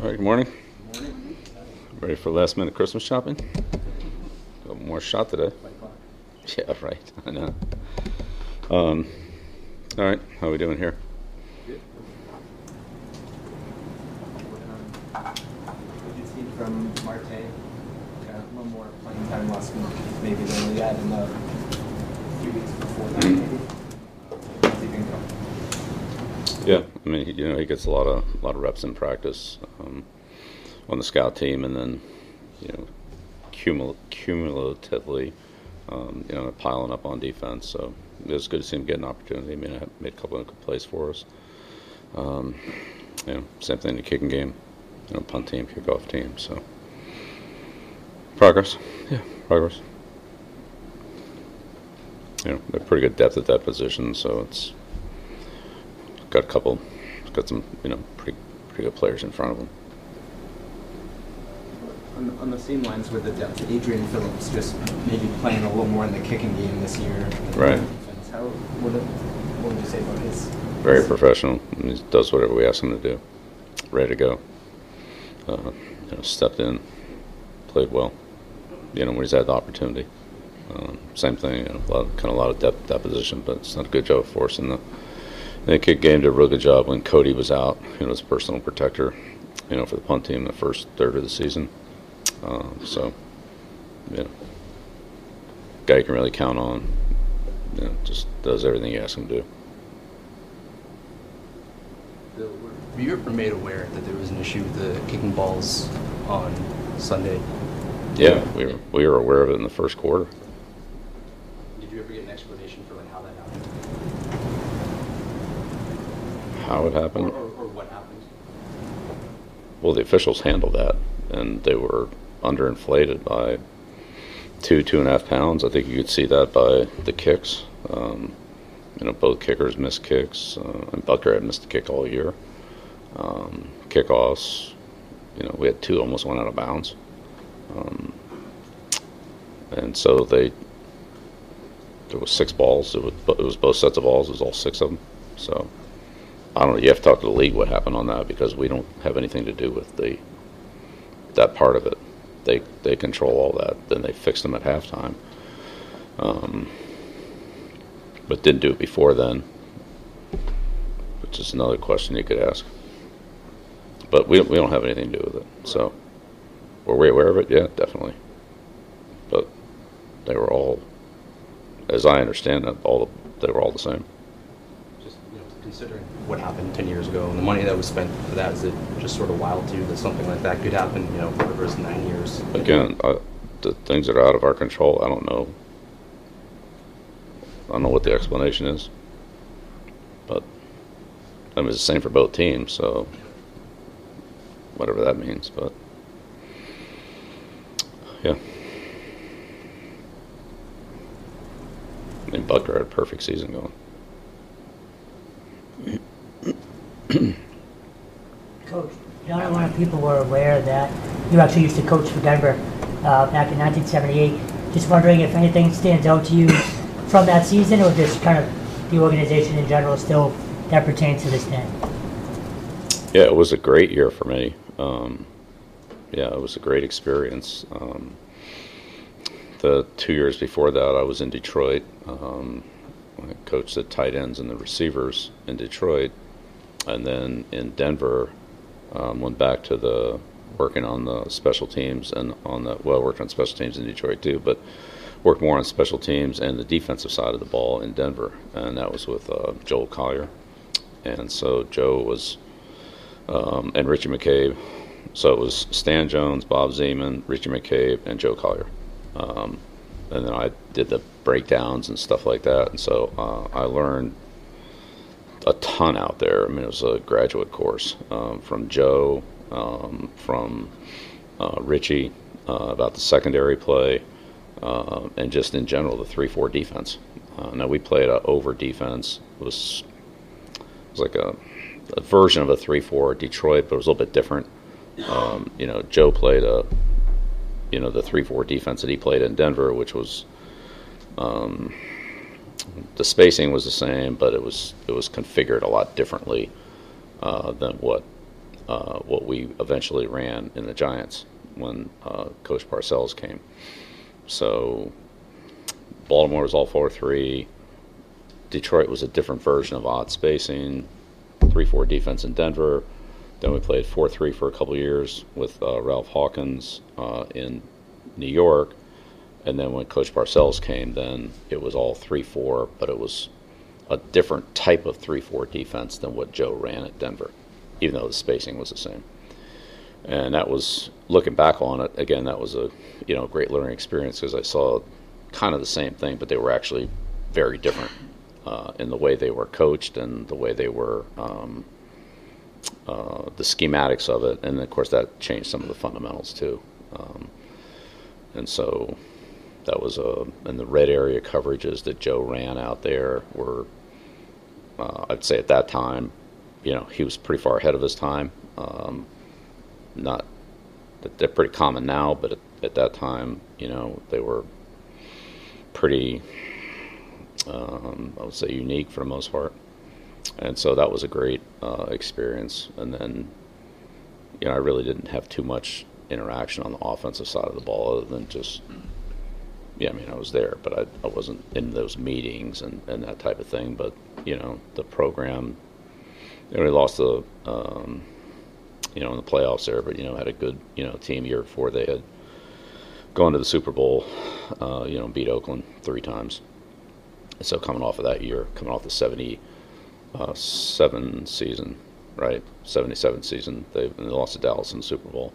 All right, good morning. Ready for last minute Christmas shopping? Got more shot today. Yeah, right. I know. Um, all right, how are we doing here? From Marte? Little more playing time last maybe than we had in the few weeks before that, maybe. How's he been going? Yeah, I mean, you know, he gets a lot of a lot of reps in practice um, on the scout team, and then you know, cumul- cumulatively, um, you know, piling up on defense. So it was good to see him get an opportunity. I mean, I made a couple of good plays for us. Um, you know, same thing in the kicking game, you know, punt team, kickoff team. So progress, yeah, progress. You know, they're pretty good depth at that position, so it's got a couple, got some, you know, pretty pretty good players in front of them. On, on the same lines with the depth, Adrian Phillips just maybe playing a little more in the kicking game this year. Right. defense. How, what, what would you say about his? Very professional. He does whatever we ask him to do. Ready to go. Uh, you know, stepped in, played well. You know, when he's had the opportunity. Um, same thing. You know, a lot, kind of a lot of depth at that position, but it's not a good job for us in the. In the kick game did a really good job when Cody was out. You know, as a personal protector. You know, for the punt team the first third of the season. Um, so, you know, guy you can really count on. You know, just does everything you ask him to do. Bill, were you ever made aware that there was an issue with the kicking balls on Sunday? Yeah, we were, we were aware of it in the first quarter. Did you ever get an explanation for like how that happened? How it Or, happened? or, or what happened? Well, the officials handled that, and they were underinflated by two, two and a half pounds. I think you could see that by the kicks. Um, you know, both kickers missed kicks, uh, and Butker had missed a kick all year. Um, kickoffs, you know, we had two almost went out of bounds. Um, and so they, there was six balls. It was, it was both sets of balls. It was all six of them. So I don't know. You have to talk to the league what happened on that because we don't have anything to do with the that part of it. They they control all that. Then they fixed them at halftime, um, but didn't do it before then, which is another question you could ask. But we we don't have anything to do with it. So were we aware of it? Yeah, definitely. But they were all, as I understand it, all they were all the same. Considering what happened 10 years ago and the money that was spent for that, is it just sort of wild to you that something like that could happen, you know, whatever is nine years? Again, I, the things that are out of our control, I don't know. I don't know what the explanation is. But I mean, it's the same for both teams, so whatever that means. But yeah, I mean, Butker had a perfect season going. Coach, not a lot of people were aware that you actually used to coach for Denver uh, back in 1978. Just wondering if anything stands out to you from that season, or just kind of the organization in general still that pertains to this day. Yeah, it was a great year for me. Um, yeah, it was a great experience. Um, the two years before that, I was in Detroit. Um, I coached the tight ends and the receivers in Detroit, and then in Denver, um, went back to the working on the special teams and on the well, worked on special teams in Detroit too, but worked more on special teams and the defensive side of the ball in Denver, and that was with uh, Joel Collier. And so Joe was um, and Richie McCabe. So it was Stan Jones, Bob Zeman, Richie McCabe, and Joe Collier. Um, and then I did the breakdowns and stuff like that. And so uh, I learned a ton out there. I mean, it was a graduate course um, from Joe, um, from uh, Richie uh, about the secondary play, uh, and just in general the three-four defense. Uh, now we played a over defense. It was it was like a, a version of a three-four Detroit, but it was a little bit different. Um, you know, Joe played a you know the three-four defense that he played in Denver, which was um, the spacing was the same, but it was it was configured a lot differently uh, than what uh, what we eventually ran in the Giants when uh, Coach Parcells came. So Baltimore was all 4 3. Detroit was a different version of odd spacing, 3 4 defense in Denver. Then we played 4 3 for a couple years with uh, Ralph Hawkins uh, in New York. And then when Coach Parcells came, then it was all 3 4, but it was a different type of 3 4 defense than what Joe ran at Denver, even though the spacing was the same. And that was, looking back on it, again, that was a you know great learning experience because I saw kind of the same thing, but they were actually very different uh, in the way they were coached and the way they were. Um, uh, the schematics of it, and of course that changed some of the fundamentals too. Um, and so that was a and the red area coverages that Joe ran out there were, uh, I'd say at that time, you know, he was pretty far ahead of his time. Um, not they're pretty common now, but at, at, that time, you know, they were pretty, um, I would say, unique for the most part and so that was a great uh, experience. And then, you know, I really didn't have too much interaction on the offensive side of the ball other than just, yeah, I mean, I was there, but I, I wasn't in those meetings and, and that type of thing. But, you know, the program, you know, we lost the, um, you know, in the playoffs there, but, you know, had a good, you know, team year before they had gone to the Super Bowl, uh, you know, beat Oakland three times. So coming off of that year, coming off the 70, uh, season, right? 77 season. They, they lost to Dallas in the Super Bowl.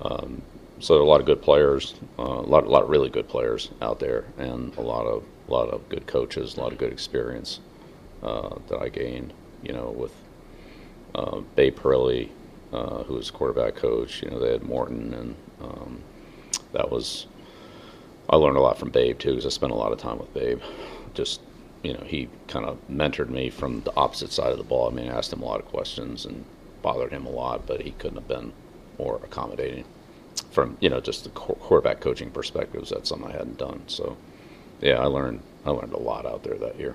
Um, so there are a lot of good players, uh, a lot, a lot of really good players out there, and a lot of, a lot of good coaches, a lot of good experience uh, that I gained. You know, with uh, Babe Parilli, uh, who was quarterback coach. You know, they had Morton, and um, that was. I learned a lot from Babe too, because I spent a lot of time with Babe. Just you know, he kind of mentored me from the opposite side of the ball. I mean, I asked him a lot of questions and bothered him a lot, but he couldn't have been more accommodating from, you know, just the quarterback coaching perspectives. That's something I hadn't done. So, yeah, I learned I learned a lot out there that year.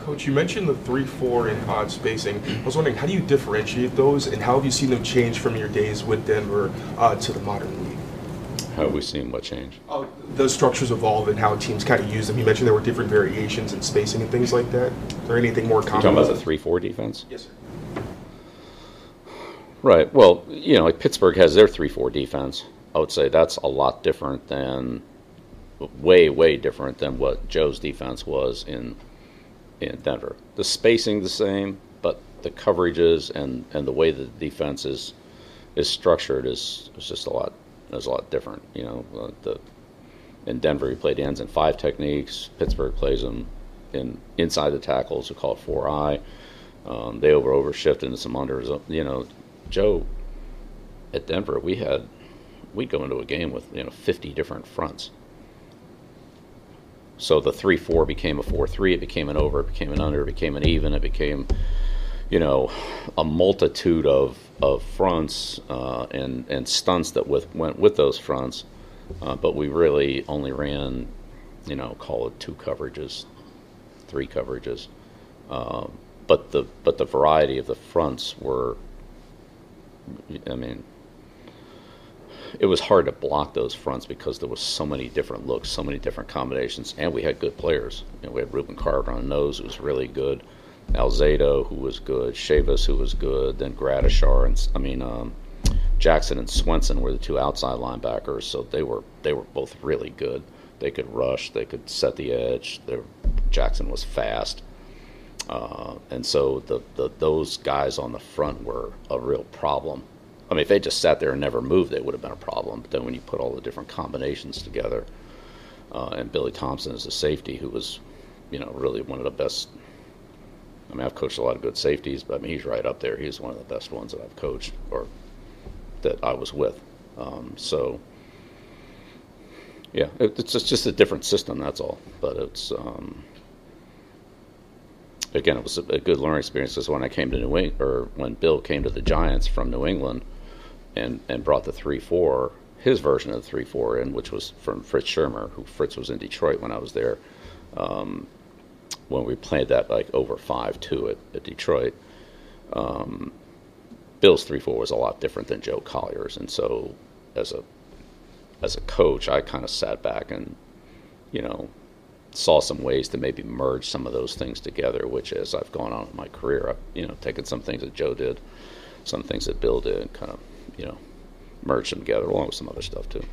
Coach, you mentioned the three, four, and odd spacing. I was wondering, how do you differentiate those, and how have you seen them change from your days with Denver uh, to the modern league? How have we seen what change? Oh, the structures evolve and how teams kind of use them. You mentioned there were different variations in spacing and things like that. Is there anything more common? You talking about the three-four defense? Yes, sir. Right. Well, you know, like Pittsburgh has their three-four defense. I would say that's a lot different than, way, way different than what Joe's defense was in in Denver. The spacing the same, but the coverages and, and the way the defense is is structured is, is just a lot was a lot different. You know, uh, the in Denver he played ends and five techniques. Pittsburgh plays them in inside the tackles. We call it four eye. Um, they over over shift into some unders. You know, Joe at Denver we had we'd go into a game with you know 50 different fronts. So the three four became a four three. It became an over. It became an under. It became an even. It became you know, a multitude of, of fronts uh, and, and stunts that with, went with those fronts, uh, but we really only ran, you know, call it two coverages, three coverages. Uh, but the but the variety of the fronts were, I mean, it was hard to block those fronts because there was so many different looks, so many different combinations, and we had good players. You know, we had Rubin Carter on the nose, who was really good. Alzado, who was good, Chavous, who was good, then Gradishar, and I mean um, Jackson and Swenson were the two outside linebackers, so they were they were both really good. They could rush, they could set the edge. Jackson was fast, uh, and so the, the those guys on the front were a real problem. I mean, if they just sat there and never moved, they would have been a problem. But then when you put all the different combinations together, uh, and Billy Thompson is a safety who was, you know, really one of the best I mean, I've coached a lot of good safeties, but I mean, he's right up there. He's one of the best ones that I've coached or that I was with. Um, so, yeah, it's just, a different system. That's all. But it's um, again, it was a, good learning experience because when I came to New England, or when Bill came to the Giants from New England, and and brought the three four, his version of the three four in, which was from Fritz Shurmur, who Fritz was in Detroit when I was there. Um, when we played that like over five two at, at Detroit. Um, Bill's three four was a lot different than Joe Collier's, and so as a as a coach, I kind of sat back and you know saw some ways to maybe merge some of those things together. Which, as I've gone on in my career, I've you know taken some things that Joe did, some things that Bill did, and kind of you know merged them together along with some other stuff too.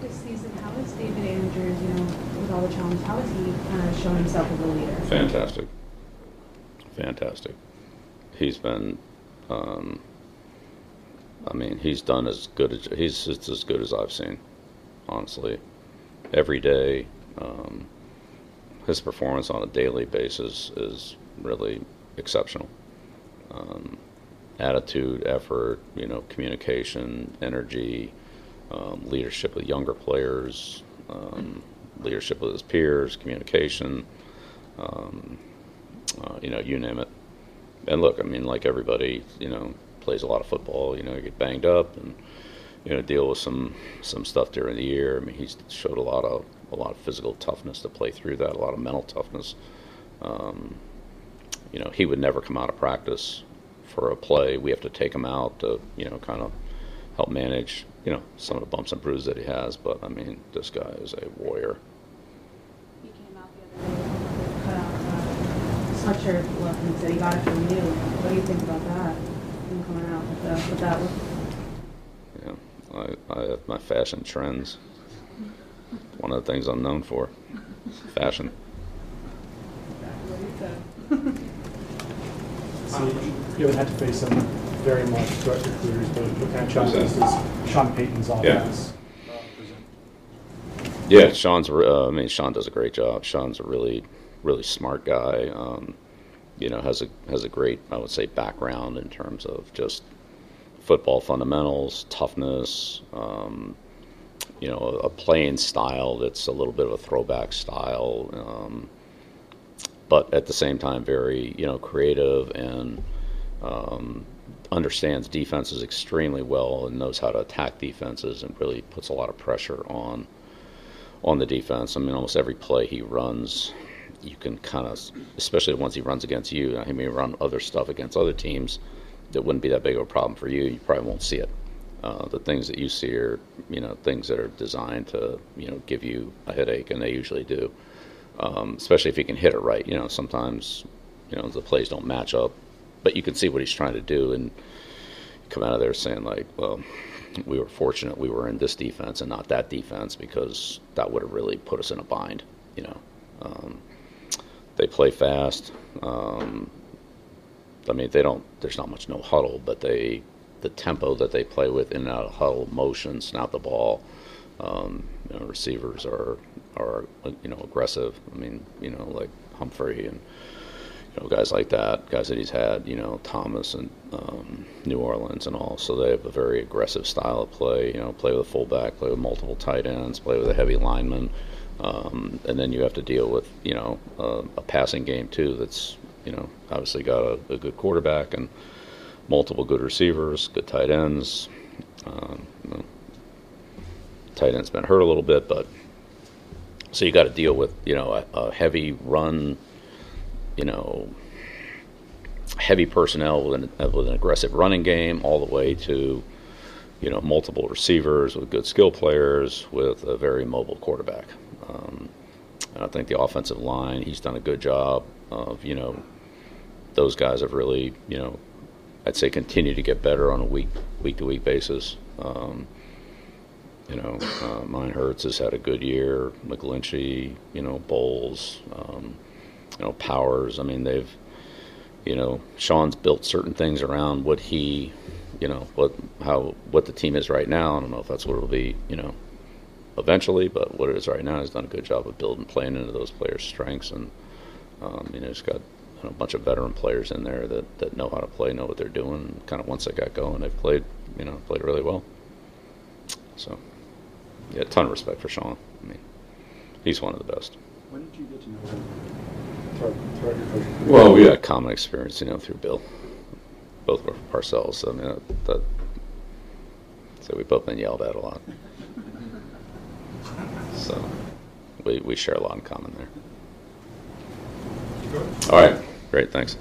This season, how is David Andrews, you know, with all the challenges, how has he kind of shown himself as a leader? Fantastic. Fantastic. He's been, um, I mean, he's done as good as he's it's as good as I've seen, honestly. Every day, um, his performance on a daily basis is really exceptional. Um, attitude, effort, you know, communication, energy, um, leadership with younger players, um, leadership with his peers, communication. Um, uh, you know, you name it. And look, I mean, like everybody, you know, plays a lot of football. You know, you get banged up and you know deal with some some stuff during the year. I mean, he's showed a lot of a lot of physical toughness to play through that, a lot of mental toughness. Um, you know, he would never come out of practice for a play. We have to take him out to you know kind of help manage you know some of the bumps and bruises that he has. But I mean, this guy is a warrior. He came out the other day cut out uh, sweatshirt look and said he got it from you. What do you think about that? Him coming out with, the, with that? Yeah, I, I have my fashion trends. One of the things I'm known for, fashion. What he said. So you haven't had to face him very much throughout your careers, but what kind of challenges does Sean Payton's offense uh. Yeah, Sean's. Uh, I mean, Sean does a great job. Sean's a really, really smart guy. Um, you know, has a has a great, I would say, background in terms of just football fundamentals, toughness. Um, you know, a, playing style that's a little bit of a throwback style, um, but at the same time, very you know creative and um, understands defenses extremely well and knows how to attack defenses and really puts a lot of pressure on on the defense. I mean, almost every play he runs, you can kind of, especially the ones he runs against you. He may run other stuff against other teams that wouldn't be that big of a problem for you. You probably won't see it. Uh, the things that you see are, you know, things that are designed to, you know, give you a headache, and they usually do. Um, especially if you can hit it right. You know, sometimes, you know, the plays don't match up, but you can see what he's trying to do, and come out of there saying like, well, we were fortunate we were in this defense and not that defense because that would have really put us in a bind. You know, um, they play fast. Um, I mean, they don't. There's not much no huddle, but they the tempo that they play with in and out of huddle, motion, snap the ball. Um, you know, receivers are are you know aggressive. I mean, you know, like Humphrey and you know, guys like that, guys that he's had, you know, Thomas and um, New Orleans and all. So they have a very aggressive style of play. You know, play with a fullback, play with multiple tight ends, play with a heavy lineman, um, and then you have to deal with you know uh, a passing game too. That's you know obviously got a, a good quarterback and multiple good receivers, good tight ends. Um, you know, tight end's been hurt a little bit, but so you got to deal with you know a, a heavy run you know, heavy personnel with an, with an aggressive running game, all the way to, you know, multiple receivers with good skill players with a very mobile quarterback. Um, and I think the offensive line, he's done a good job of, you know, those guys have really, you know, I'd say continue to get better on a week week to week basis. Um, you know, uh, Meinerz has had a good year. McGlinchey, you know, Bolles. Um, you know, Powers. I mean, they've, you know, Sean's built certain things around what he, you know, what how what the team is right now. I don't know if that's what it'll be, you know, eventually, but what it is right now, he's done a good job of building, playing into those players' strengths, and um, you know, he's got a bunch of veteran players in there that that know how to play, know what they're doing. Kind of once they got going, they've played, you know, played really well. So, yeah, a ton of respect for Sean. I mean, he's one of the best. When did you get to know him throughout, throughout your coaching? Well, we had common experience, you know, through Bill. Both were from Parcells. So, I mean, that, that, so we've both been yelled at a lot. So we, we share a lot in common there. All right. Great, thanks.